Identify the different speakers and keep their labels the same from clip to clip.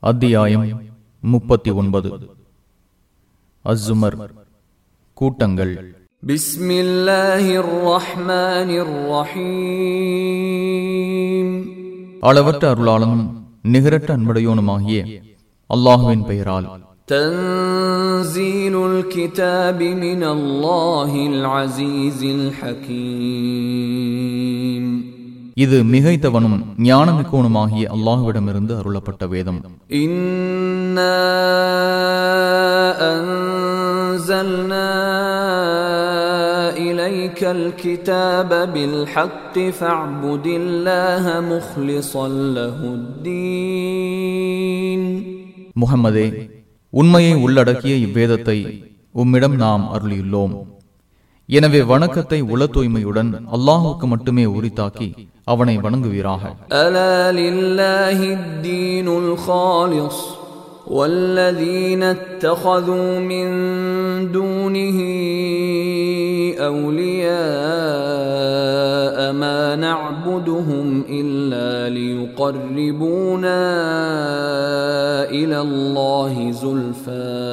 Speaker 1: அத்தியாயம் முப்பத்தி ஒன்பது. அஸ்ஸுமர் கூட்டங்கள். அளவற்ற அருளாளனும் நிகரற்ற அன்படையோனுமாகிய அல்லாஹுவின் பெயரால்.
Speaker 2: தன்சீலுல் கிதாபி மின் அல்லாஹில் அசீஸில் ஹகீம்.
Speaker 1: இது மிகைத்தவனும் ஞானமிக்கோனுமாகிய அல்லாஹுவிடமிருந்து அருளப்பட்ட வேதம்
Speaker 2: إنا أنزلنا إليك الكتاب بالحق فاعبد الله مخلصا له الدين
Speaker 1: முஹம்மதே உண்மையை உள்ளடக்கிய இவ்வேதத்தை உம்மிடம் நாம் அருளியுள்ளோம் எனவே வணக்கத்தை உள தூய்மையுடன் அல்லாஹுக்கு மட்டுமே உரித்தாக்கி அவனை வணங்குவீராக
Speaker 2: ألا لله الدين الخالص والذين اتخذوا من دونه أولياء ما نعبدهم إلا ليقربونا إلى الله زلفى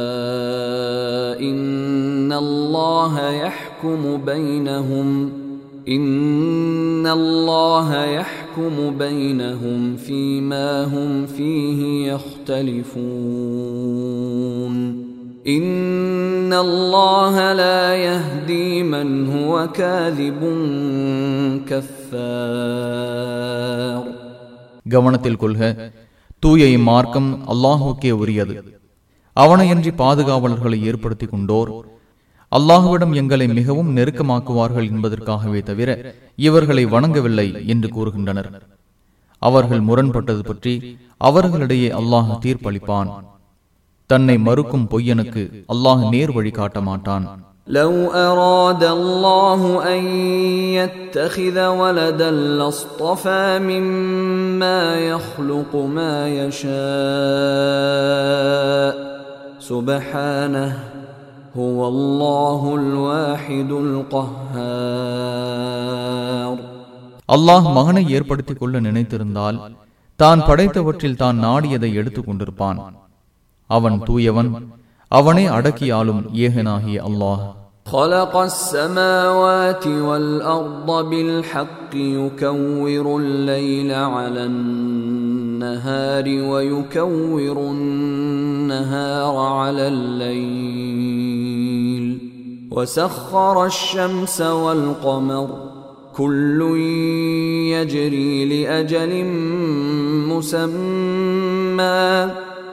Speaker 2: إن الله يحكم بينهم إن الله يحكم بينهم فيما هم فيه يختلفون إن الله لا يهدي من هو كاذب كفار
Speaker 1: கவனத்தில் கொள்க தூய இம்மார்க்கம் அல்லாஹுக்கே உரியது அவனையன்றி பாதுகாவலர்களை ஏற்படுத்திக் கொண்டோர் அல்லாஹுவிடம் எங்களை மிகவும் நெருக்கமாக்குவார்கள் என்பதற்காகவே தவிர இவர்களை வணங்கவில்லை என்று கூறுகின்றனர் அவர்கள் முரண்பட்டது பற்றி அவர்களிடையே அல்லாஹ் தீர்ப்பளிப்பான் தன்னை மறுக்கும் பொய்யனுக்கு அல்லாஹ் நேர் வழி காட்ட மாட்டான்
Speaker 2: لو أراد الله أن يتخذ ولدا لاصطفى مما يخلق ما يشاء سبحانه هو الله الواحد القهار
Speaker 1: அல்லாஹ் மகனை ஏற்படுத்திக் கொள்ள நினைத்திருந்தால் தான் படைத்தவற்றில் தான் நாடியதை எடுத்துக் கொண்டிருப்பான் அவன் தூயவன் அவனே அடக்கியாலும் ஏகனாகிய அல்லாஹ்
Speaker 2: خلق السماوات والأرض بالحق يكور الليل على النهار ويكور النهار على الليل وسخر الشمس والقمر كل يجري لأجل مسمى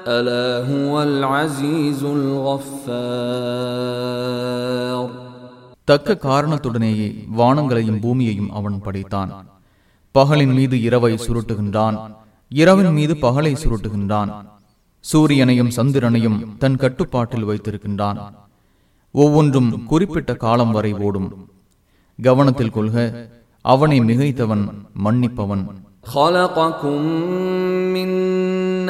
Speaker 2: ألا هو العزيز الغفار
Speaker 1: தக்க காரணத்துடனேயே வானங்களையும் பூமியையும் அவன் படைத்தான் பகலின் மீது இரவை சுருட்டுகின்றான் இரவின் மீது பகலை சுருட்டுகின்றான். சூரியனையும் சந்திரனையும் தன் கட்டுப்பாட்டில் வைத்திருக்கின்றான். ஒவ்வொன்றும் குறிப்பிட்ட காலம் வரை ஓடும். கவனத்தில் கொள்க அவனை மிகைத்தவன் மன்னிப்பவன்.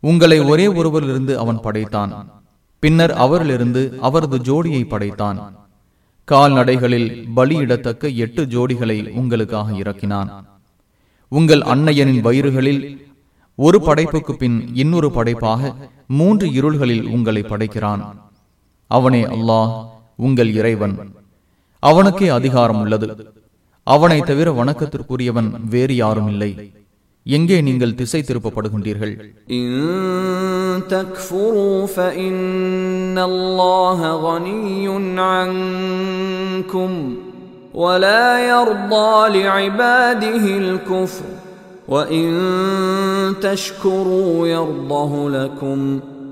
Speaker 1: உங்களை ஒரே ஒருவரிலிருந்து அவன் படைத்தான். பின்னர் அவரிலிருந்து அவரது ஜோடியை படைத்தான். கால்நடைகளில் பலியிடத்தக்க எட்டு ஜோடிகளை உங்களுக்காக இறக்கினான். உங்கள் அன்னையனின் வயிறுகளில் ஒரு படைப்புக்கு பின் இன்னொரு படைப்பாக மூன்று இருள்களில் உங்களை படைக்கிறான். அவனே அல்லாஹ் உங்கள் இறைவன். அவனுக்கே அதிகாரம் உள்ளது. அவனை தவிர வணக்கத்திற்குரியவன் வேறு யாரும் இல்லை. எங்கே நீங்கள் திசை திருப்பப்படுகின்றீர்கள்
Speaker 2: إن تكفروا فإن الله غني عنكم ولا يرضى لعباده الكفر وإن تشكروا يرضه لكم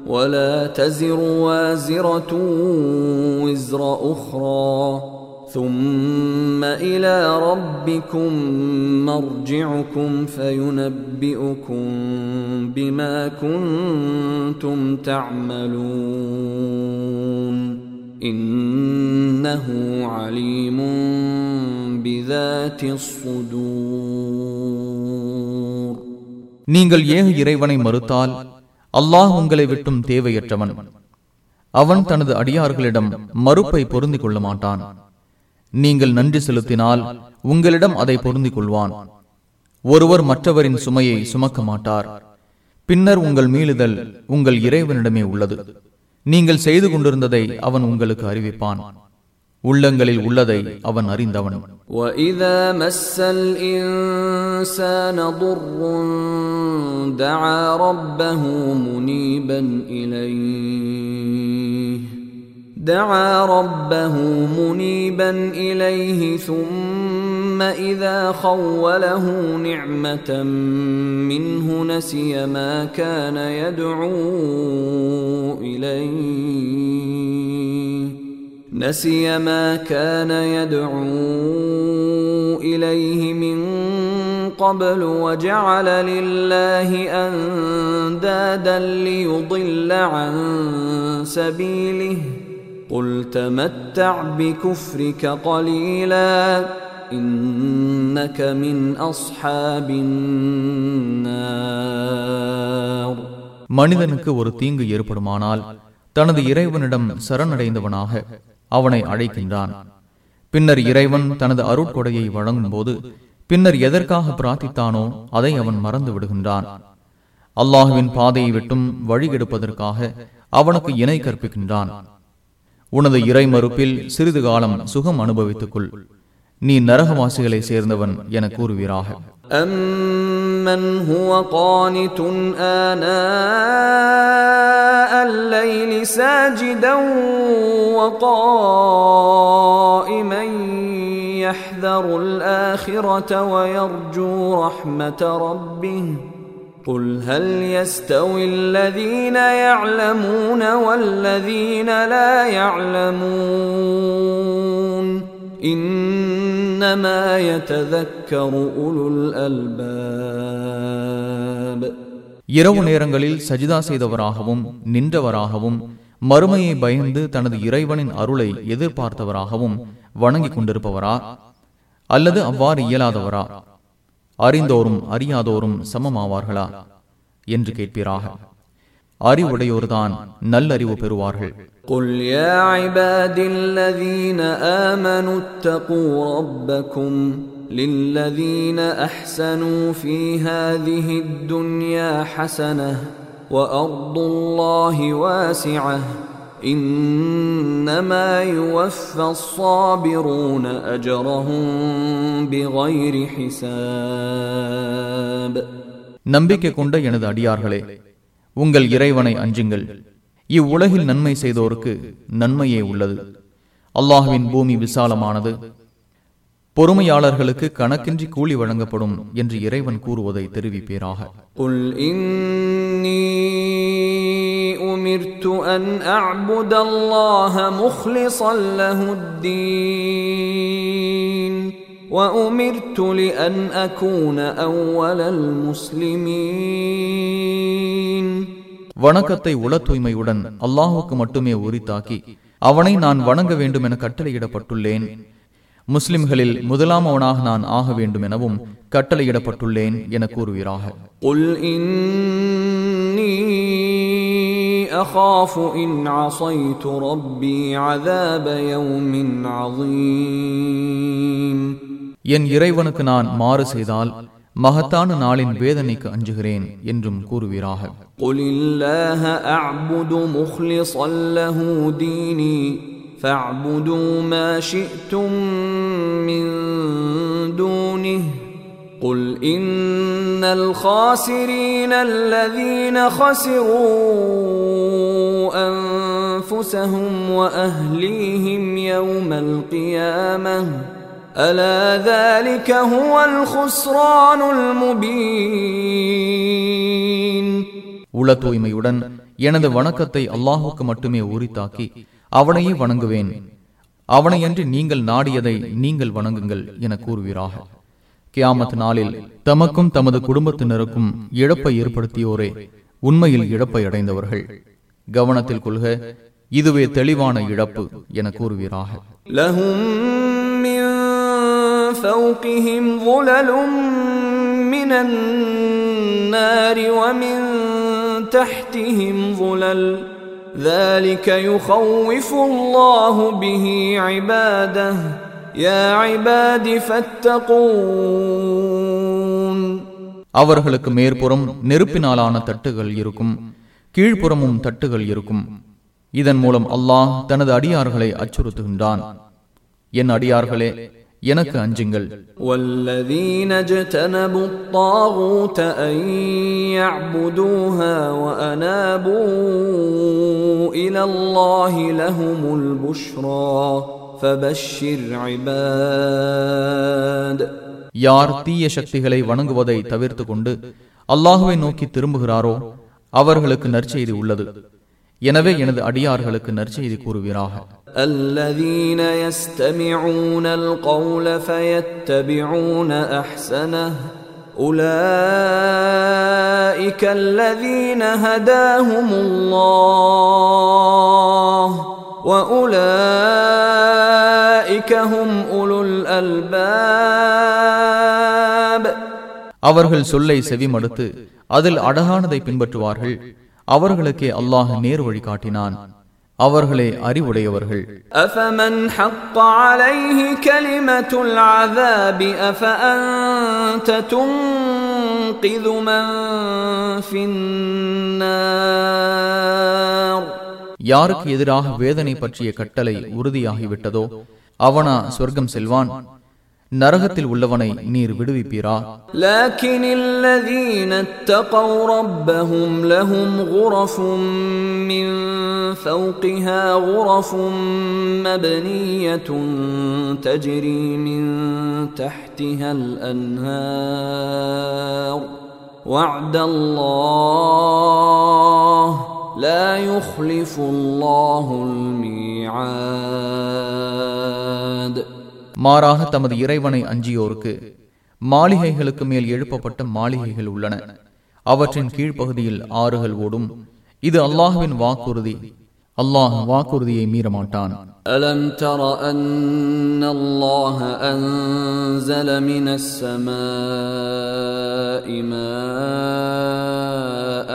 Speaker 2: ولا تزر وازرة وزر أخرى ثم إلى ربكم مرجعكم فينبئكم بما كنتم تعملون إنه عليم بذات الصدور
Speaker 1: நீங்கள் ஏக இறைவனை மறுத்தால் அல்லாஹ் உங்களை விட்டும் தேவையற்றவன் அவன் தனது அடியார்களிடம் மறுப்பை பொருந்திக் கொள்ள மாட்டான் நீங்கள் நன்றி செலுத்தினால் உங்களிடம் அதை பொருந்திக் கொள்வான் ஒருவர் மற்றவரின் சுமையை சுமக்க மாட்டார் பின்னர் உங்கள் மீளுதல் உங்கள் இறைவனிடமே உள்ளது நீங்கள் செய்து கொண்டிருந்ததை அவன் உங்களுக்கு அறிவிப்பான் உள்ளங்களில் உள்ளதை அவன் அறிந்தவன்
Speaker 2: وإذا مس الإنسان ضر دعا ربه منيبا إليه دعا ربه منيبا إليه ثم إذا خوله نعمة منه نسي ما كان يدعو إليه نسي ما كان يدعو إليه من قبل وجعل لله أندادا ليضل عن سبيله قل تمتع بكفرك قليلا إنك من أصحاب النار
Speaker 1: மனிதனுக்கு ஒரு தீங்கு ஏற்படுமானால் தனது இறைவனிடம் சரணடைந்தவனாக அவனை அழைக்கின்றான் பின்னர் இறைவன் தனது அருட்கொடையை வழங்கும் போது பின்னர் எதற்காக பிரார்த்தித்தானோ அதை அவன் மறந்து விடுகின்றான் அல்லாஹுவின் பாதையை விட்டும் வழிகெடுப்பதற்காக அவனுக்கு இணை கற்பிக்கின்றான் உனது இறை மறுப்பில் சிறிது காலம் சுகம் அனுபவித்துக் கொள் நீ நரகவாசிகளை சேர்ந்தவன் என கூறுவீராக
Speaker 2: أمن هو قانت آناء الليل ساجدا وقائما يحذر الآخرة ويرجو رحمة ربه قل هل يستوي الذين يعلمون والذين لا يعلمون إنما يتذكر أولو الألباب
Speaker 1: இரவு நேரங்களில் சஜிதா செய்தவராகவும் நின்றவராகவும் மறுமையை பயந்து தனது இறைவனின் அருளை எதிர்பார்த்தவராகவும் வணங்கிக் கொண்டிருப்பவரா அல்லது அவ்வாறு இயலாதவரா அறிந்தோரும் அறியாதோரும் சமமாவார்களா என்று கேட்பீராக அறிவுடையோர்தான் நல்லறிவு பெறுவார்கள்
Speaker 2: قل يا عبادي الذين آمنوا اتقوا ربكم للذين أحسنوا في هذه الدنيا حسنة وأرض الله واسعة إنما يوفى الصابرون أجرهم بغير حساب
Speaker 1: நம்பிக்கை கொண்ட எனது அடியார்களே உங்கள் இறைவனை அஞ்சுங்கள் இவ்வுலகில் நன்மை செய்தோருக்கு நன்மையே உள்ளது அல்லாஹுவின் பூமி விசாலமானது பொறுமையாளர்களுக்கு கணக்கின்றி கூலி வழங்கப்படும் என்று இறைவன் கூறுவதை தெரிவிப்பீராக
Speaker 2: قل إني أمرت أن أعبد الله مخلصا له الدين وأمرت لأن أكون أول المسلمين
Speaker 1: வணக்கத்தை உள தூய்மையுடன் அல்லாஹுக்கு மட்டுமே உரித்தாக்கி அவனை நான் வணங்க வேண்டும் என கட்டளையிடப்பட்டுள்ளேன் முஸ்லிம்களில் முதலாமவனாக நான் ஆக வேண்டும் எனவும் கட்டளையிடப்பட்டுள்ளேன் என கூறுவீராக
Speaker 2: قل إني أخاف إن عصيت ربي عذاب يوم عظيم
Speaker 1: என் இறைவனுக்கு நான் மாறு செய்தால் மகத்தான நாளின் வேதனைக்கு அஞ்சுகிறேன் என்றும் கூறுவீராக
Speaker 2: قل الله أعبد مخلصا له ديني فاعبدوا ما شئتم من دونه قل إن الخاسرين الذين خسروا أنفسهم وأهليهم يوم القيامة ألا ذلك هو الخسران المبين
Speaker 1: உள தூய்மையுடன் எனது வணக்கத்தை அல்லாஹுக்கு மட்டுமே உரித்தாக்கி அவனையே வணங்குவேன் அவனையன்றி நீங்கள் நாடியதை நீங்கள் வணங்குங்கள் என கூறுவீராக கியாமத் நாளில் தமக்கும் தமது குடும்பத்தினருக்கும் இழப்பை ஏற்படுத்தியோரே உண்மையில் இழப்பை அடைந்தவர்கள் கவனத்தில் கொள்க இதுவே தெளிவான இழப்பு என கூறுவீராக
Speaker 2: لهم من فوقهم ظلل من النار ومن تحتهم ظلل ذلك يخوف الله به عباده يا عباد فاتقون
Speaker 1: அவர்களுக்கு மேற்புறம் நெருப்பினாலான தட்டுகள் இருக்கும் கீழ்ப்புறமும் தட்டுகள் இருக்கும் இதன் மூலம் அல்லாஹ் தனது அடியார்களை அச்சுறுத்துகின்றான் என் அடியார்களே எனக்கு அஞ்சுங்கள்
Speaker 2: والذين اجتنبوا الطاغوت أن يعبدوها وأنابوا إلى الله لهم البشرى فبشر عباد
Speaker 1: யார் தீய சக்திகளை வணங்குவதை தவிர்த்து கொண்டு அல்லாஹுவை நோக்கி திரும்புகிறாரோ அவர்களுக்கு நற்செய்தி உள்ளது எனவே எனது அடியார்களுக்கு நற்செய்தி கூறுவீராக
Speaker 2: الذين يستمعون القول فيتبعون احسنه اولئك الذين هداهم الله واولئك هم اولو الالباب
Speaker 1: அவர்கள் சொல்லை செவிமடுத்து அதில் அழகானதை பின்பற்றுவார்கள் அவர்களுக்கே அல்லாஹ் நேர் வழி காட்டினான் அவர்களே அறிவுடையவர்கள்
Speaker 2: أفمن حق عليه كلمة العذاب أفأنت تنقذ من في النار
Speaker 1: யாருக்கு எதிராக வேதனை பற்றிய கட்டளை உறுதியாகிவிட்டதோ அவனா சொர்க்கம் செல்வான் நரகத்தில் உள்ளவனை நீர் விடுவிப்பீரா
Speaker 2: لكن الذين اتقوا ربهم لهم غرف من فوقها غرف مبنية تجري من تحتها الأنهار وعد الله لا يخلف الله الميعاد
Speaker 1: மாறாக தமது இறைவனை அஞ்சியோருக்கு மாளிகைகளுக்கு மேல் எழுப்பப்பட்ட மாளிகைகள் உள்ளன அவற்றின் கீழ்ப்பகுதியில் ஆறுகள் ஓடும் இது அல்லாஹுவின் வாக்குறுதி அல்லாஹ் வாக்குறுதியை மீற மாட்டான்
Speaker 2: ألم تر أن الله أنزل من السماء ماء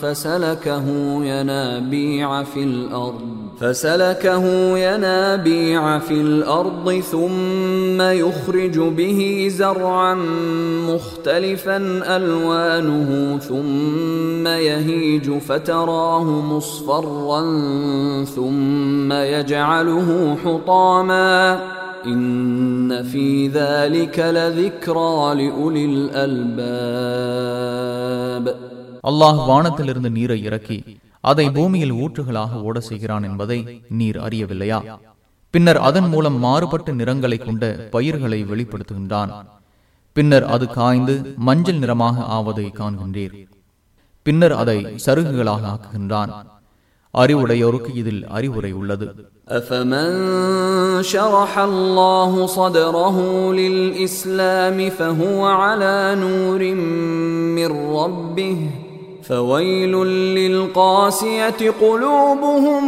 Speaker 2: فسلكه ينابيع في الأرض فسلكه ينابيع في الأرض ثم يخرج به زرعا مختلفا ألوانه ثم يهيج فتراه مصفرا ثم يجعله حطاما إن في ذلك لذكرى لأولي الألباب
Speaker 1: அல்லாஹ் வானத்திலிருந்து நீரை இறக்கி அதை பூமியில் ஊற்றுகளாக ஓட செய்கிறான் என்பதை நீர் அறியவில்லையா பின்னர் அதன் மூலம் மாறுபட்ட நிறங்களை கொண்ட பயிர்களை வெளிப்படுத்துகின்றான் பின்னர் அது காய்ந்து மஞ்சள் நிறமாக ஆவதை காண்கின்றீர் பின்னர் அதை சருகுகளாக ஆக்குகின்றான் அறிவுடையோருக்கு இதில் அறிவுரை உள்ளது
Speaker 2: أفمن شرح الله صدره للإسلام فهو على نور من ربه فويل للقاسية قلوبهم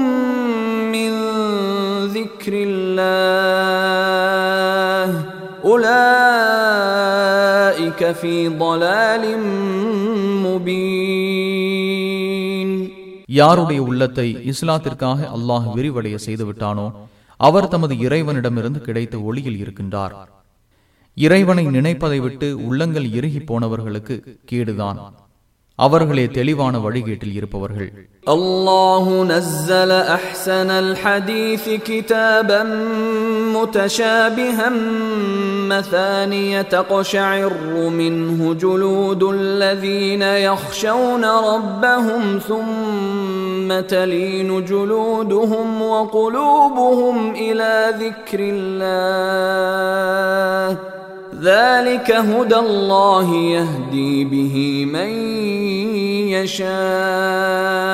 Speaker 2: من ذكر الله أولئك في ضلال مبين
Speaker 1: யாருடைய உள்ளத்தை இஸ்லாத்திற்காக அல்லாஹ் விரிவடைய செய்துவிட்டானோ அவர் தமது இறைவனிடமிருந்து கிடைத்த ஒளியில் இருக்கின்றார் இறைவனை நினைப்பதை விட்டு உள்ளங்கள் இறுகி போனவர்களுக்கு கேடுதான் அவர்களே தெளிவான வழிகேட்டில் இருப்பவர்கள்
Speaker 2: الله نزل احسن الحديث كتابا متشابها مثانية تقشعر منه جلود الذين يخشون ربهم ثم تلين جلودهم وقلوبهم الى ذكر الله ذلك هدى الله يهدي به من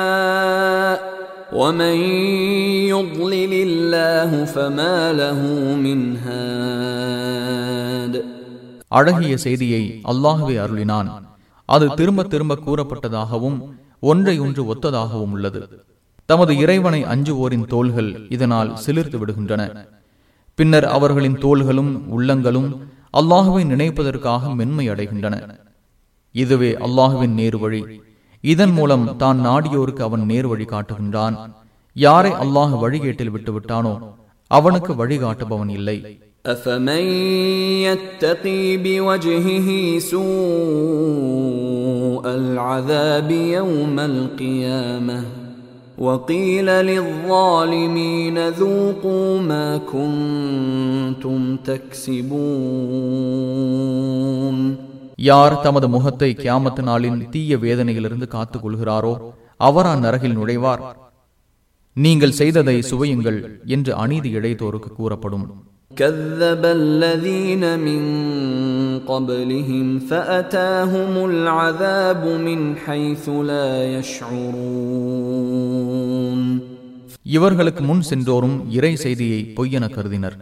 Speaker 2: يشاء ومن يضلل الله فما له من هاد
Speaker 1: அழகிய செய்தியை அல்லாஹுவே அருளினான் அது திரும்ப திரும்ப கூறப்பட்டதாகவும் ஒன்றை ஒன்று ஒத்ததாகவும் உள்ளது தமது இறைவனை அஞ்சுவோரின் தோள்கள் இதனால் சிலிர்த்து விடுகின்றன பின்னர் அவர்களின் தோள்களும் உள்ளங்களும் அல்லாஹுவை நினைப்பதற்காக மென்மை அடைகின்றன இதுவே அல்லாஹுவின் நேர் வழி இதன் மூலம் தான் நாடியோருக்கு அவன் நேர் வழி காட்டுகின்றான் யாரை அல்லாஹ் வழிகேட்டில் விட்டுவிட்டானோ அவனுக்கு வழிகாட்டுபவன் இல்லை
Speaker 2: أفمن يتقي بوجهه سوء العذاب يوم القيامة وقيل للظالمين ذوقوا ما كنتم تكسبون
Speaker 1: யார் தமது முகத்தை கியாமத்து நாளின் தீய வேதனையிலிருந்து காத்துக் கொள்கிறாரோ அவரா நரகில் நுழைவார் நீங்கள் செய்ததை சுவையுங்கள் என்று அநீதி இழைத்தோருக்கு கூறப்படும்
Speaker 2: كذب الذين من قبلهم فأتاهم العذاب من حيث لا يشعرون
Speaker 1: இவர்களுக்கு முன் சென்றோரும் இறை செய்தியை பொய்யென கருதினர்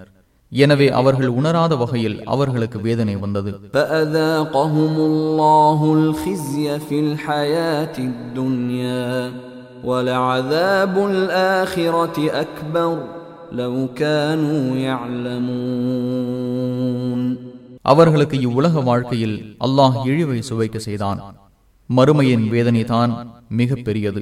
Speaker 1: எனவே அவர்கள் உணராத வகையில் அவர்களுக்கு வேதனை வந்தது
Speaker 2: فأذاقهم الله الخزي في الحياة الدنيا ولعذاب الآخرة أكبر لو كانوا يعلمون
Speaker 1: அவர்களுக்கு இவ்வுலக வாழ்க்கையில் அல்லாஹ் இழிவை சுவைக்க செய்தான் மறுமையின் வேதனை தான் மிக பெரியது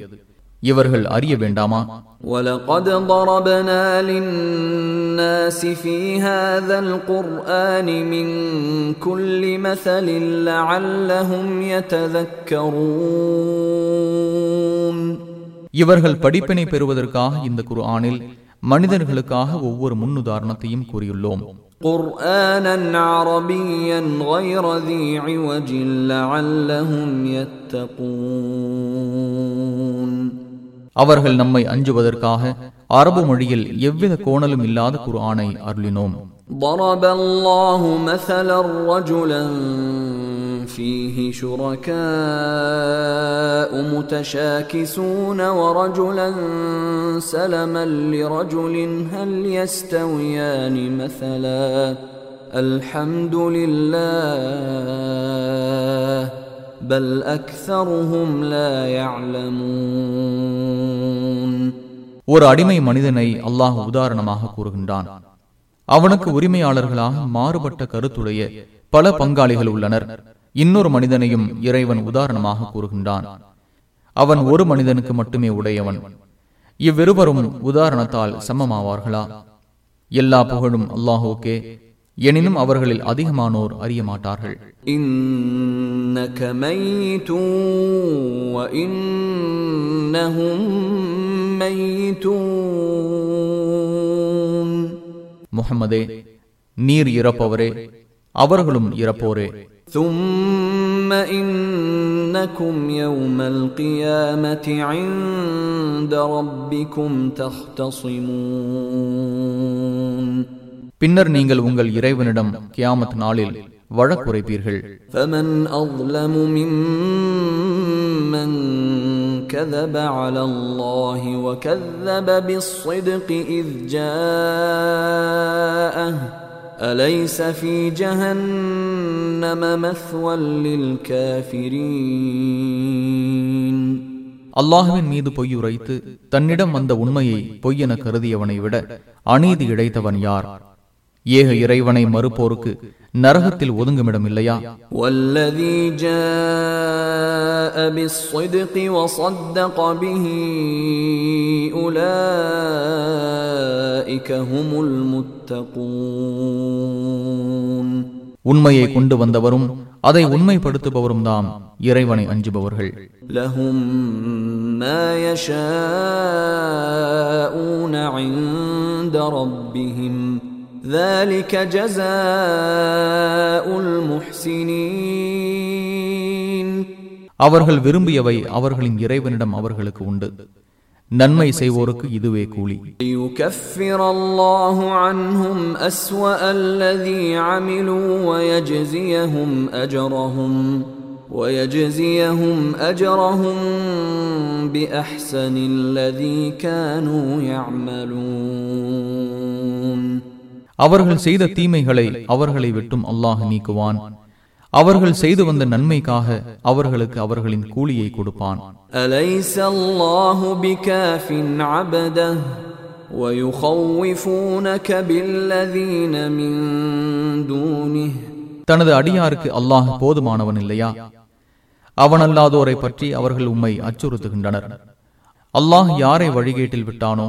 Speaker 1: இவர்கள் அறிய வேண்டாமா
Speaker 2: ولقد ضربنا للناس في هذا القرآن من كل مثل لعلهم يتذكرون
Speaker 1: இவர்கள் படிப்பினை பெறுவதற்காக இந்த குர்ஆனில் மனிதர்களுக்காக ஒவ்வொரு முன்னுதாரணத்தையும் கூறியுள்ளோம்
Speaker 2: قرآنا عربيا غير ذي عوج لعلهم يتقون
Speaker 1: அவர்கள் நம்மை அஞ்சுவதற்காக அரபு மொழியில் எவ்வித கோணலும் இல்லாத குர்ஆனை அருளினோம்
Speaker 2: ضرب الله مثلا رجلا فيه شركاء متشاكسون ورجلا سلما لرجل هل يستويان مثلا الحمد لله بل اكثرهم لا يعلمون
Speaker 1: ஒரு அடிமை மனிதனை அல்லாஹ் உதாரணமாக கூறுகின்றான் அவனுக்கு உரிமையாளர்களாக மாறுபட்ட கருத்துடைய பல பங்காளிகள் உள்ளனர் இன்னொரு மனிதனையும் இறைவன் உதாரணமாக கூறுகின்றான். அவன் ஒரு மனிதனுக்கு மட்டுமே உடையவன். இவ்விருவரும் உதாரணத்தால் சமமாவார்களா? எல்லா புகழும் அல்லாஹோக்கே எனினும் அவர்களில் அதிகமானோர் அறிய மாட்டார்கள். முகமதே நீர் இறப்பவரே அவர்களும் இறப்போரே.
Speaker 2: ثم إنكم يوم القيامة عند ربكم تختصمون
Speaker 1: பின்னர் நீங்கள் உங்கள் இறைவனிடம் கியாமத் நாளில் வழக்குரைப்பீர்கள்
Speaker 2: فمن أظلم ممن كذب على الله وكذب بالصدق إذ جاءه أليس في جهنم مثوى للكافرين
Speaker 1: அல்லாஹுவின் மீது பொய்யுரைத்து தன்னிடம் வந்த உண்மையை பொய்யென கருதியவனை விட அநீதி இழைத்தவன் யார் ஏக இறைவனை மறுப்போருக்கு நரகத்தில் ஒதுங்குமிடம் இல்லையா
Speaker 2: والذي جاء بالصدق وصدق به أولئك هم المتقون
Speaker 1: உண்மையை கொண்டு வந்தவரும் அதை உண்மைப்படுத்துபவரும் தாம் இறைவனை அஞ்சுபவர்கள்
Speaker 2: لهم ما يشاءون عند ربهم ذلك جزاء المحسنين
Speaker 1: அவர்கள் விரும்பியவை அவர்களின் இறைவனிடம் அவர்களுக்கு உண்டு நன்மை செய்வோருக்கு இதுவே கூலி
Speaker 2: ليكفر الله عنهم أسوأ الذي عملوا ويجزيهم أجرهم ويجزيهم أجرهم بأحسن الذي كانوا يعملون
Speaker 1: அவர்கள் செய்த தீமைகளை அவர்களை விட்டும் அல்லாஹ் நீக்குவான். அவர்கள் செய்து வந்த நன்மைக்காக அவர்களுக்கு அவர்களின் கூலியை கொடுப்பான். தனது அடியாருக்கு அல்லாஹ் போதுமானவன் இல்லையா? அவனல்லாதோரை பற்றி அவர்கள் உம்மை அச்சுறுத்துகின்றனர். அல்லாஹ் யாரை வழிகேட்டில் விட்டானோ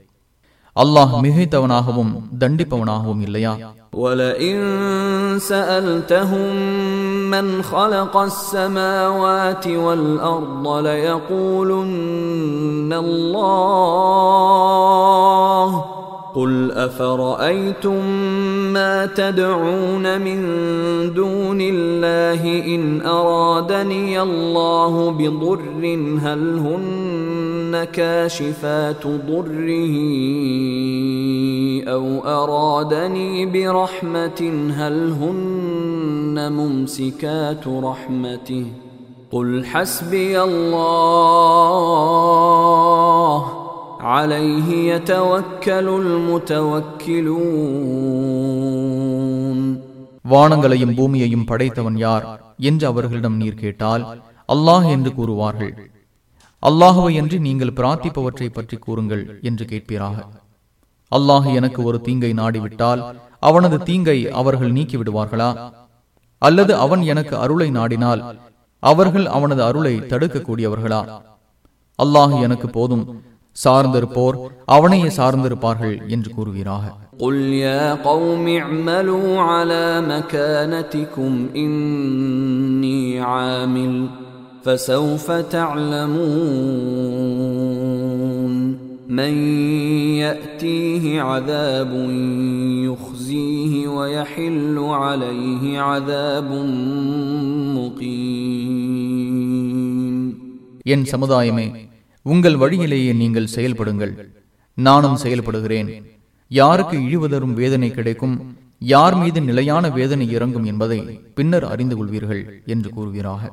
Speaker 1: அல்லாஹ் மிகைத்தவனாகவும் தண்டிப்பவனாகவும் இல்லையா
Speaker 2: ولئن سألتهم من خلق السماوات والأرض ليقولن الله قل أفرأيتم ما تدعون من دون الله إن أرادني الله بضر هل هن كاشفات ضره أو أرادني برحمة هل هن ممسكات رحمته قل حسبي الله عليه يتوكل المتوكلون
Speaker 1: வானங்களையும் பூமியையும் படைத்தவன் யார் என்று அவர்களிடம் நீர் கேட்டால் அல்லாஹ் என்று கூறுவார்கள் அல்லாஹுவை என்று நீங்கள் பிரார்த்திப்பவற்றை பற்றி கூறுங்கள் என்று கேட்பீராக அல்லாஹ் எனக்கு ஒரு தீங்கை நாடிவிட்டால் அவனது தீங்கை அவர்கள் நீக்கி விடுவார்களா அல்லது அவன் எனக்கு அருளை நாடினால் அவர்கள் அவனது அருளை தடுக்கக்கூடியவர்களா அல்லாஹ் எனக்கு போதும் சார்ந்திருப்போர் அவனையே சார்ந்திருப்பார்கள் என்று கூறுவீராக
Speaker 2: قل يا قوم اعملوا على مكانتكم إني عامل فسوف تعلمون من يأتيه عذاب يخزيه ويحل عليه عذاب مقيم
Speaker 1: என் சமுதாயமே உங்கள் வழியிலேயே நீங்கள் செயல்படுங்கள் நானும் செயல்படுகிறேன் யாருக்கு இழிவுதரும் வேதனை கிடைக்கும் யார் மீது நிலையான வேதனை இறங்கும் என்பதை பின்னர் அறிந்து கொள்வீர்கள் என்று கூறுவீராக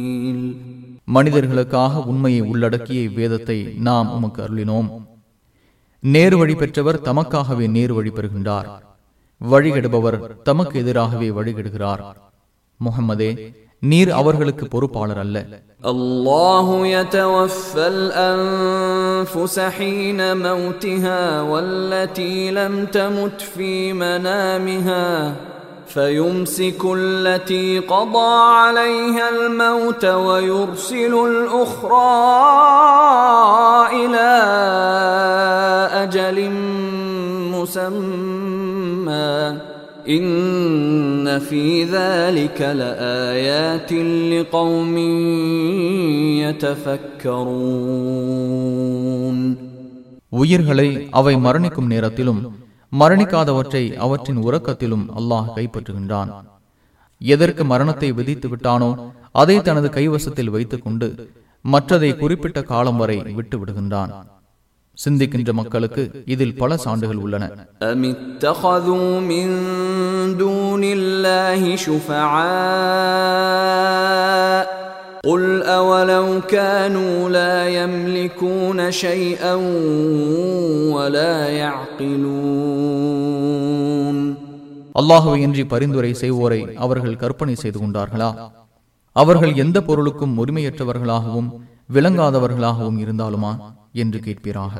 Speaker 1: மனிதர்களுக்காக உண்மையை உள்ளடக்கிய வேதத்தை நாம் உமக்கு அருளினோம் நேரு வழி பெற்றவர் தமக்காகவே நேரு வழி பெறுகின்றார் வழிகெடுபவர் தமக்கு எதிராகவே வழிகெடுகிறார் முகம்மதே நீர் அவர்களுக்கு பொறுப்பாளர் அல்ல
Speaker 2: الله يتوفى الأنفس حين موتها والتي لم تمت في منامها فيمسك التي قضى عليها الموت ويرسل الأخرى إلى أجل مسمى إن في ذلك لآيات لقوم يتفكرون
Speaker 1: உயிர்களை அவை மரணிக்கும் நேரத்திலும் மரணிக்காதவற்றை அவற்றின் உறக்கத்திலும் அல்லாஹ் கைப்பற்றுகின்றான். எதற்கு மரணத்தை விதித்து விட்டானோ அதை தனது கைவசத்தில் வைத்துக் கொண்டு மற்றதை குறிப்பிட்ட காலம் வரை விட்டு விடுகின்றான் சிந்திக்கின்ற மக்களுக்கு இதில் பல சான்றுகள் உள்ளன.
Speaker 2: أم اتخذوا من دون الله شفعاء قل أولو كانوا لا يملكون شيئا ولا يعقلون
Speaker 1: அல்லாஹுவை இன்றி பரிந்துரை செய்வோரை அவர்கள் கற்பனை செய்து கொண்டார்களா அவர்கள் எந்த பொருளுக்கும் உரிமையற்றவர்களாகவும் விளங்காதவர்களாகவும் இருந்தாலுமா என்று கேட்பீராக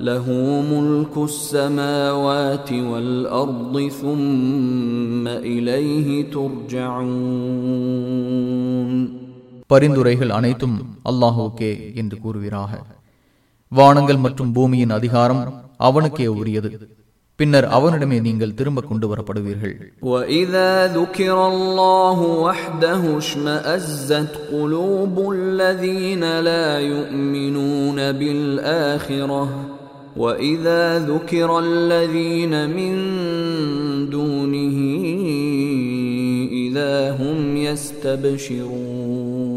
Speaker 2: قل لله الشفاعة جميعا له ملك السماوات والأرض ثم إليه ترجعون
Speaker 1: பரிந்துரைகள் அனைத்தும் அல்லாஹுக்கே என்று கூறுவீராக வானங்கள் மற்றும் பூமியின் அதிகாரம் அவனுக்கே உரியது பின்னர் அவனிடமே நீங்கள் திரும்ப கொண்டு வரப்படுவீர்கள்
Speaker 2: وإذا ذكر الله وحده اشمأزت قلوب الذين لا يؤمنون بالآخرة وإذا ذكر الذين من دونه إذا هم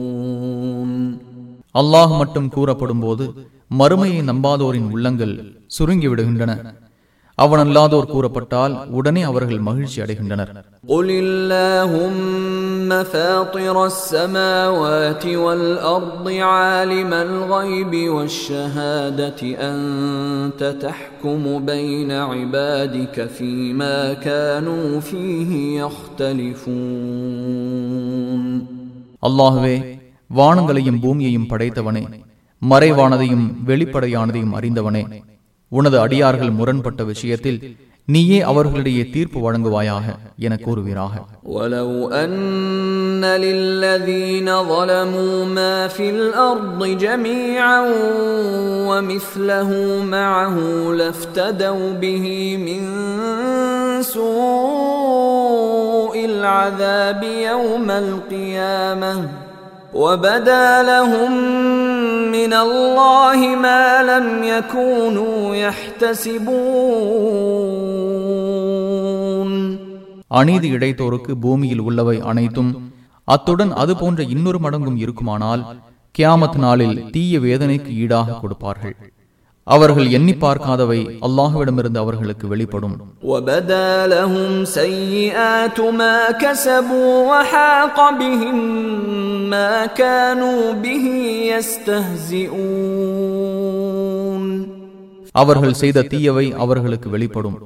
Speaker 2: يستبشرون
Speaker 1: அல்லாஹ் மட்டும் கூறப்படும் போது மறுமையை நம்பாதோரின் உள்ளங்கள் சுருங்கி விடுகின்றன அவன் அல்லாதோர் கூறப்பட்டால் உடனே அவர்கள் மகிழ்ச்சி அடைகின்றனர். அல்லாஹுவே வானங்களையும் பூமியையும் படைத்தவனே மறைவானதையும் வெளிப்படையானதையும் அறிந்தவனே உனது அடியார்கள் முரண்பட்ட விஷயத்தில் நீயே அவர்களிடையே தீர்ப்பு வழங்குவாயாக என கூறுவீராக
Speaker 2: ولو أن للذين ظلموا ما في الأرض جميعا ومثله معه لافتدوا به من سوء العذاب يوم القيامة وبدا لهم من الله ما لم يكونوا يحتسبون
Speaker 1: அநீதி இழைத்தோருக்கு பூமியில் உள்ளவை அனைத்தும் அத்துடன் அது போன்ற இன்னொரு மடங்கும் இருக்குமானால் கியாமத் நாளில் தீய வேதனைக்கு ஈடாக கொடுப்பார்கள் அவர்கள் எண்ணி பார்க்காதவை அல்லாஹுவிடமிருந்து அவர்களுக்கு வெளிப்படும். அவர்கள் செய்த தீயவை அவர்களுக்கு வெளிப்படும்.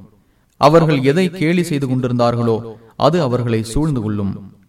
Speaker 1: அவர்கள் எதை கேலி செய்து கொண்டிருந்தார்களோ அது அவர்களை சூழ்ந்து கொள்ளும்.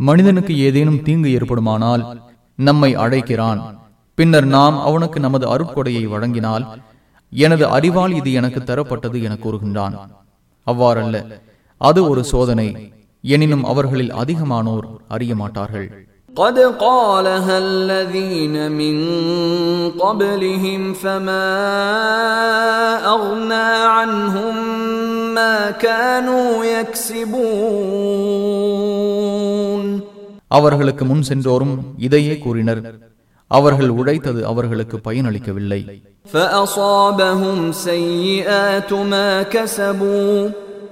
Speaker 1: மனிதனுக்கு ஏதேனும் தீங்கு ஏற்படுமானால் நம்மை அழைக்கிறான் பின்னர் நாம் அவனுக்கு நமது அருட்கொடையை வழங்கினால் எனது அறிவால் இது எனக்கு தரப்பட்டது என கூறுகின்றான். அவ்வாறல்ல. அது ஒரு சோதனை. எனினும் அவர்களில் அதிகமானோர் அறிய மாட்டார்கள்
Speaker 2: قد قالها الذين من قبلهم فما أغنى عنهم ما كانوا يكسبون
Speaker 1: அவர்களுக்கு முன் சென்றோரும் இதையே கூறினர் அவர்கள் உழைத்தது அவர்களுக்கு பயனளிக்கவில்லை
Speaker 2: فأصابهم سيئات ما كسبوا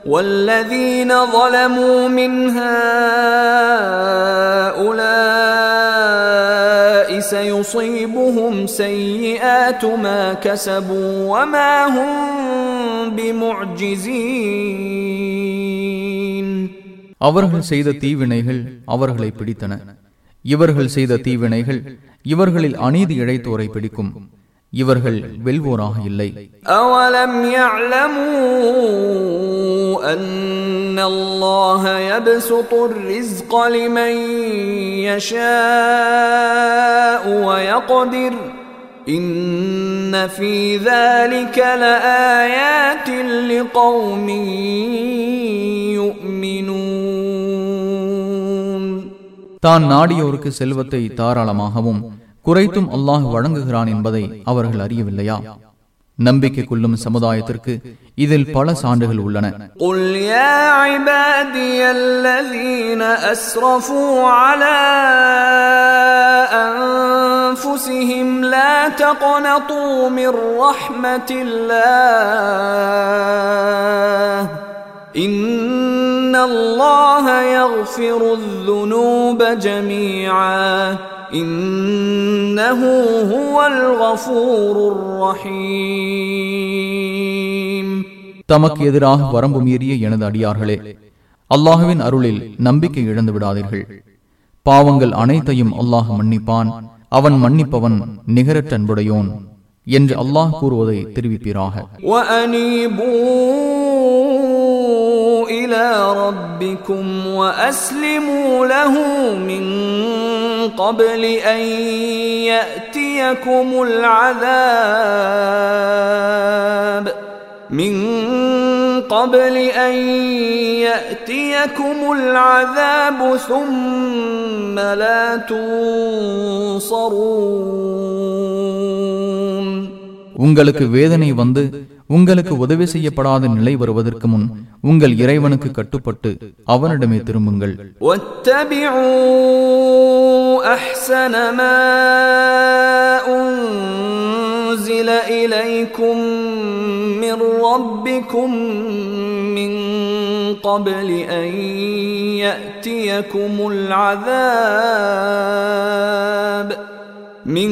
Speaker 2: والذين ظلموا من هؤلاء سيصيبهم سيئات ما كسبوا وما هم بمعجزين
Speaker 1: அவர்கள் செய்த தீவினைகள் அவர்களை பிடித்தன இவர்கள் செய்த தீவினைகள் இவர்களில் அநீதி இழைத்தோரை பிடிக்கும் இவர்கள் வெல்வோராக இல்லை
Speaker 2: أولم يعلموا أن الله يبسط الرزق لمن يشاء ويقدر إن في ذلك لآيات لقوم يؤمنون
Speaker 1: தான் நாடியோருக்கு செல்வத்தை தாராளமாகவும் குறைத்தும் அல்லாஹ் வழங்குகிறான் என்பதை அவர்கள் அறியவில்லையா நம்பிக்கை கொள்ளும் சமுதாயத்திற்கு இதில் பல சான்றுகள் உள்ளன
Speaker 2: قل يا عبادي الذين أسرفوا على أنفسهم لا تقنطوا من رحمة الله إن الله يغفر الذنوب جميعا إنه هو الغفور الرحيم
Speaker 1: தமக்கு எதிராக வரம்பு மீறிய எனது அடியார்களே அல்லாஹுவின் அருளில் நம்பிக்கை இழந்து விடாதீர்கள் பாவங்கள் அனைத்தையும் அல்லாஹ் மன்னிப்பான் அவன் மன்னிப்பவன் நிகரற்ற அன்புடையோன் என்று அல்லாஹ் கூறுவதை தெரிவிப்பீராக
Speaker 2: وأنيبوا إلى ربكم وأسلموا له من قبل أن يأتيكم العذاب من قبل أن يأتيكم العذاب ثم لا تنصرون
Speaker 1: உங்களுக்கு வேதனை வந்து உங்களுக்கு உதவி செய்யப்படாத நிலை வருவதற்கு முன் உங்கள் இறைவனுக்கு கட்டுப்பட்டு அவனிடமே திரும்புங்கள்
Speaker 2: واتبعوا احسن ما انزل اليكم من ربكم من قبل ان ياتيكم العذاب من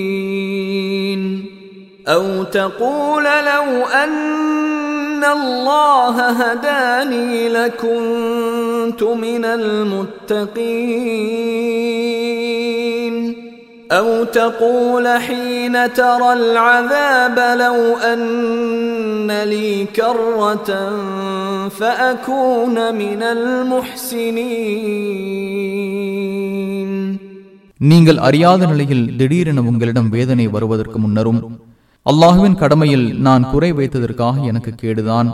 Speaker 2: أو تقول لو أن الله هداني لكنت من المتقين أو تقول حين ترى العذاب لو أن لي كرة فأكون من المحسنين
Speaker 1: நீங்கள் அறியாத நிலையில் திடீரென உங்களிடம் வேதனை வருவதற்கு முன்னரும் அல்லாஹுவின் கடமையில் நான் குறை வைத்ததற்காக எனக்கு கேடுதான்.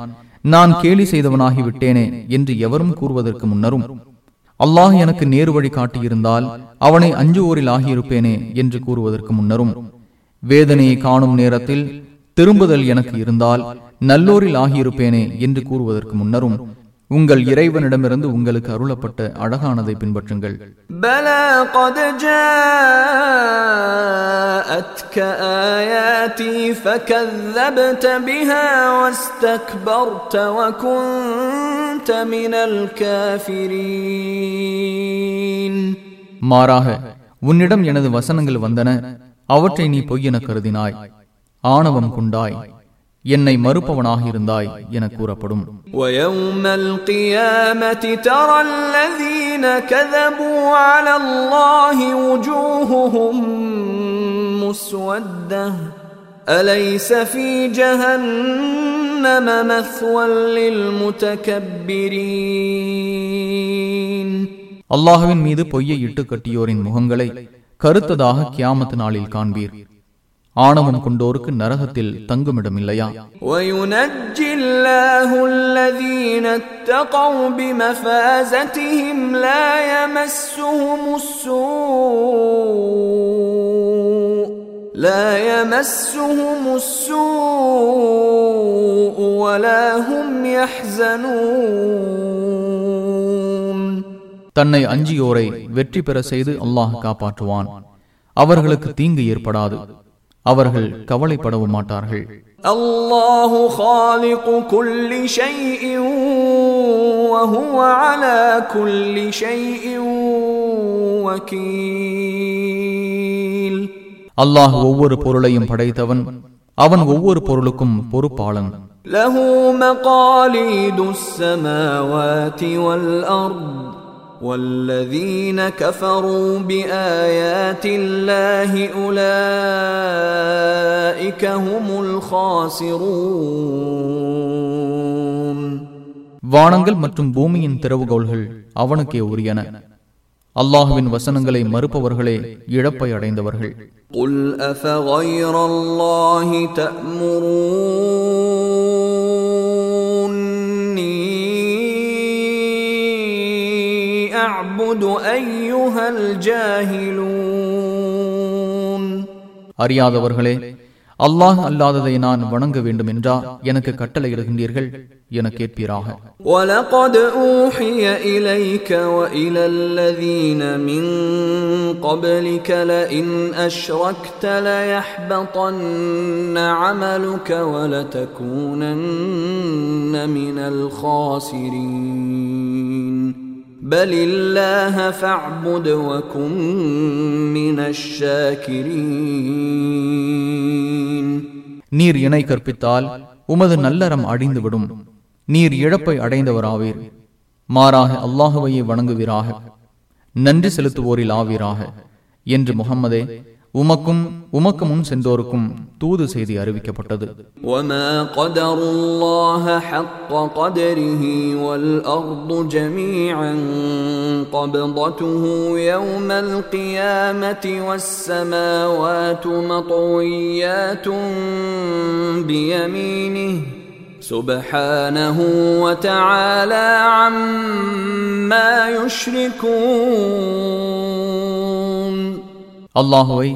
Speaker 1: நான் கேலி செய்தவனாகிவிட்டேனே என்று எவரும் கூறுவதற்கு முன்னரும் அல்லாஹ் எனக்கு நேரு வழி காட்டியிருந்தால் அவனை அஞ்சுவோரில் ஆகியிருப்பேனே என்று கூறுவதற்கு முன்னரும் வேதனையை காணும் நேரத்தில் திரும்புதல் எனக்கு இருந்தால் நல்லோரில் ஆகியிருப்பேனே என்று கூறுவதற்கு முன்னரும் உங்கள் இறைவனிடமிருந்து உங்களுக்கு அருளப்பட்ட அழகானதை பின்பற்றுங்கள்
Speaker 2: بلى قد جاءتك آياتي فكذبت بها واستكبرت وكنت من الكافرين
Speaker 1: மாறாக உன்னிடம் எனது வசனங்கள் வந்தன அவற்றை நீ பொய்யென கருதினாய் ஆணவம் கொண்டாய் என்னை மறுப்பவனாக இருந்தாய் என கூறப்படும்
Speaker 2: ويوم القيامة ترى الذين كذبوا على الله وجوههم مسودة أليس في جهنم مثوى للمتكبرين
Speaker 1: அல்லாஹுவின் மீது பொய்யை இட்டு கட்டியோரின் முகங்களை கருத்ததாக கியாமத்து நாளில் காண்பீர் ஆணவம் கொண்டோருக்கு நரகத்தில் தங்குமிடம் இல்லையா
Speaker 2: وينجي الله الذين اتقوا بمفازتهم لا يمسهم السوء لا يمسهم السوء ولا هم يحزنون
Speaker 1: தன்னை அஞ்சியோரை வெற்றி பெற செய்து அல்லாஹ் காப்பாற்றுவான் அவர்களுக்கு தீங்கு ஏற்படாது அவர்கள் கவலைப்படவும் மாட்டார்கள்
Speaker 2: الله خالق كل شيء وهو على كل شيء وكيل
Speaker 1: அல்லாஹ் ஒவ்வொரு பொருளையும் படைத்தவன் அவன் ஒவ்வொரு பொருளுக்கும் பொறுப்பாளன்
Speaker 2: له مقاليد السماوات والأرض والذين كفروا بآيات الله أولئك هم الخاسرون
Speaker 1: வானங்கள் மற்றும் பூமியின் திறவுகோள்கள் அவனுக்கே உரியன அல்லாஹுவின் வசனங்களை மறுப்பவர்களே இழப்பை அடைந்தவர்கள்
Speaker 2: قل أفغير الله تأمروني أعبد أيها الجاهلون
Speaker 1: அறியாதவர்களே அல்லாஹ் அல்லாததை நான் வணங்க வேண்டும் என்றா எனக்கு கட்டளையிடுகின்றீர்கள் என கேட்பீராக
Speaker 2: ولقد أوحي إليك وإلى الذين من قبلك لئن أشركت ليحبطن عملك ولتكونن من الخاسرين بل الله فاعبد وكن من الشاكرين
Speaker 1: நீர் இணை கற்பித்தால் உமது நல்லறம் அழிந்துவிடும் நீர் இழப்பை அடைந்தவராவீர் மாறாக அல்லாஹுவையே வணங்குவீராக நன்றி செலுத்துவோரில் ஆவீராக என்று முகம்மதே உமக்கும் உமக்கு முன் சென்றோருக்கும் தூது செய்தி அறிவிக்கப்பட்டது
Speaker 2: وما قدر الله حق قدره والأرض جميعا قبضته يوم القيامة والسماوات مطويات بيمينه سبحانه وتعالى عما يشركون
Speaker 1: அல்லாஹுவை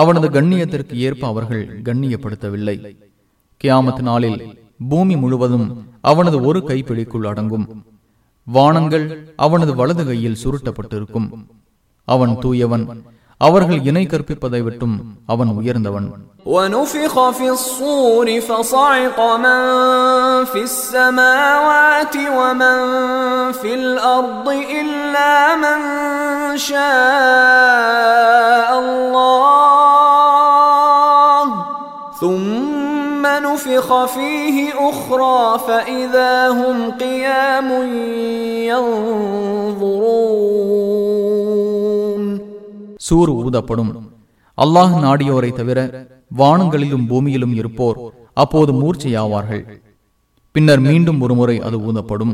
Speaker 1: அவனது கண்ணியத்திற்கு ஏற்ப அவர்கள் கண்ணியப்படுத்தவில்லை. கியாமத் நாளில் பூமி முழுவதும் அவனது ஒரு கைப்பிடிக்குள் அடங்கும். வானங்கள் அவனது வலது கையில் சுருட்டப்பட்டிருக்கும். அவன் தூயவன் அவர்கள் இணை கற்பிப்பதை விட்டும் அவன் உயர்ந்தவன்.
Speaker 2: இல்லாமன் ثم نفخ فيه أخرى فإذا هم قيام ينظرون
Speaker 1: சூறு ஊதப்படும் அல்லாஹ் நாடியோரை தவிர வானங்களிலும் பூமியிலும் இருப்போர் அப்போது மூர்ச்சையாவார்கள் பின்னர் மீண்டும் ஒருமுறை அது ஊதப்படும்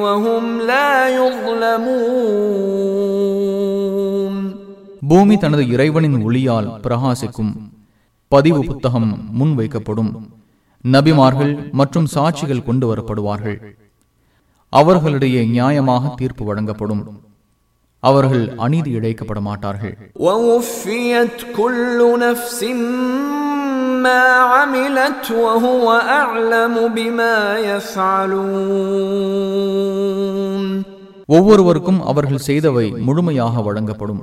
Speaker 2: وهم لا يظلمون
Speaker 1: பூமி தனது இறைவனின் ஒளியால் பிரகாசிக்கும் பதிவு புத்தகம் முன் வைக்கப்படும் நபிமார்கள் மற்றும் சாட்சிகள் கொண்டு வரப்படுவார்கள் அவர்களிடையே நியாயமாக தீர்ப்பு வழங்கப்படும் அவர்கள் அநீதி இழைக்கப்பட மாட்டார்கள்
Speaker 2: ووفيت كل نفس ما عملت وهو أعلم بما يفعلون
Speaker 1: ஒவ்வொருவருக்கும் அவர்கள் செய்தவை முழுமையாக வழங்கப்படும்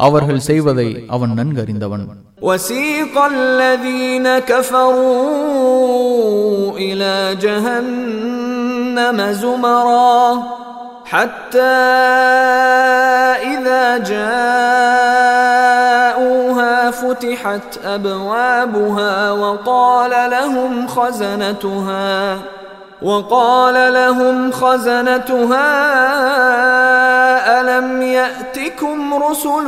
Speaker 1: அவர்கள் செய்வதை அவன் நன்கறிந்தவன்
Speaker 2: وسيق الذين كفروا إلى جهنم زمرا حتى إذا جاءوها فتحت أبوابها وقال لهم خزنتها وقال لهم خزنتها ألم يأتكم رسل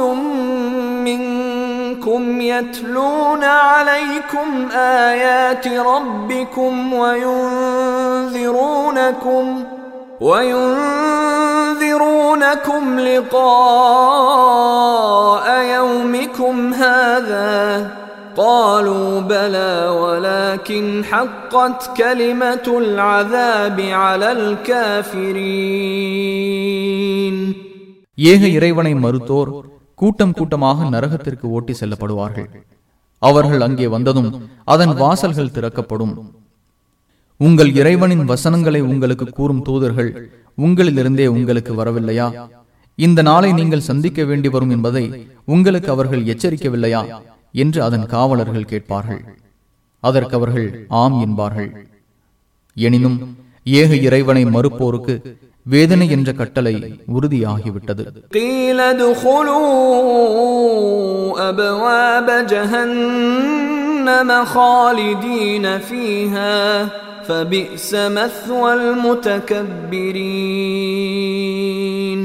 Speaker 2: منكم يتلون عليكم آيات ربكم وينذرونكم وينذرونكم لقاء يومكم هذا قالوا بلى ولكن حقت كلمة العذاب على الكافرين
Speaker 1: ஏக இறைவனை மறுத்தோர் கூட்டம் கூட்டமாக நரகத்திற்கு ஓட்டி செல்லப்படுவார்கள் அவர்கள் அங்கே வந்ததும் அதன் வாசல்கள் திறக்கப்படும் உங்கள் இறைவனின் வசனங்களை உங்களுக்கு கூறும் தூதர்கள் உங்களிலிருந்தே உங்களுக்கு வரவில்லையா? இந்த நாளை நீங்கள் சந்திக்க வேண்டி வரும் என்பதை உங்களுக்கு அவர்கள் எச்சரிக்கவில்லையா? என்று அதன் காவலர்கள் கேட்பார்கள். அதற்கு அவர்கள் ஆம் என்பார்கள். எனினும் ஏக இறைவனை மறுப்போருக்கு வேதனை என்ற கட்டளை உறுதியாகிவிட்டது.
Speaker 2: அபவாப ஜஹன்னம أبواب جهنم خالدين فيها فبئس مثوى المتكبرين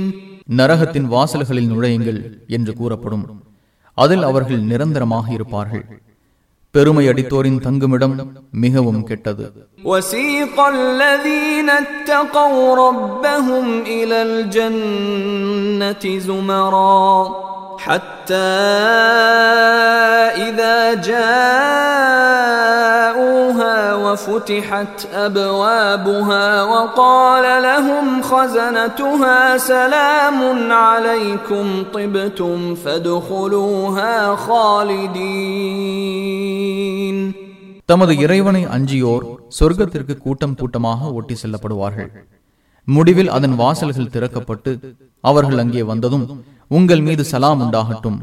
Speaker 1: நரகத்தின் வாசல்களில் நுழையுங்கள் என்று கூறப்படும் அதில் அவர்கள் நிரந்தரமாக இருப்பார்கள் பெருமை அடித்தோரின் தங்குமிடம் மிகவும் கெட்டது
Speaker 2: وسيق الذين اتقوا ربهم إلى الجنة زمرا حتى إذا جاءوها وفتحت أبوابها وقال لهم خزنتها سلام عليكم طبتم فادخلوها خالدين
Speaker 1: தமது இறைவனை அஞ்சியோர் சொர்க்கத்திற்கு கூட்டம் கூட்டமாக ஒட்டி செல்லப்படுவார்கள் முடிவில் அதன் வாசல்கள் திறக்கப்பட்டு அவர்கள் அங்கே வந்ததும் உங்கள் மீது சலாம் உண்டாகட்டும்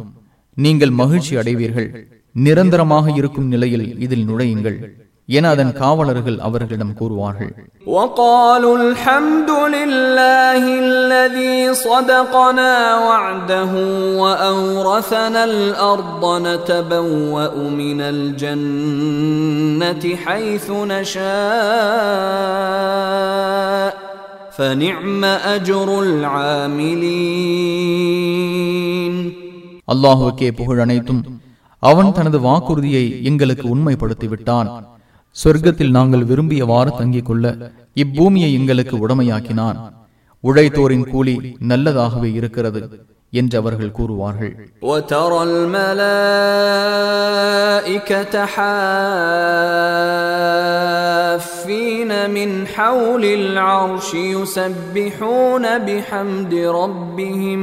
Speaker 1: நீங்கள் மகிழ்ச்சி அடைவீர்கள் நிரந்தரமாக இருக்கும் நிலையில் இதில் நுழையுங்கள் என அதன் காவலர்கள் அவர்களிடம் கூறுவார்கள்
Speaker 2: وقالوا الحمد لله الذي صدقنا وعده وأورثنا الأرض نتبوأ من الجنة حيث نشاء فنعم أجر العاملين
Speaker 1: அல்லாஹுக்கே புகழ் அனைத்தும் அவன் தனது வாக்குறுதியை எங்களுக்கு உண்மைப்படுத்தி விட்டான் சொர்க்கத்தில் நாங்கள் விரும்பியவாறு தங்கிக் கொள்ள இப்பூமியை எங்களுக்கு உடமையாக்கினான் உழைத்தோரின் கூலி நல்லதாகவே இருக்கிறது என்று அவர்கள் கூறுவார்கள்
Speaker 2: وترى الملائكة حافين من حول العرش يسبحون بحمد ربهم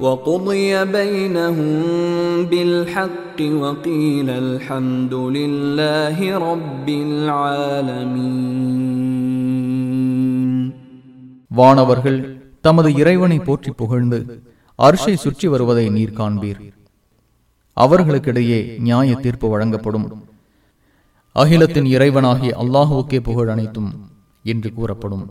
Speaker 2: وقضي بينهم بالحق وقيل الحمد لله رب العالمين
Speaker 1: வானவர்கள் தமது இறைவனை போற்றி புகழ்ந்து அரிசை சுற்றி வருவதை நீர் காண்பீர். அவர்களுக்கிடையே நியாய தீர்ப்பு வழங்கப்படும். அகிலத்தின் இறைவனாகி அல்லாஹுவுக்கே புகழ் அனைத்தும் என்று கூறப்படும்.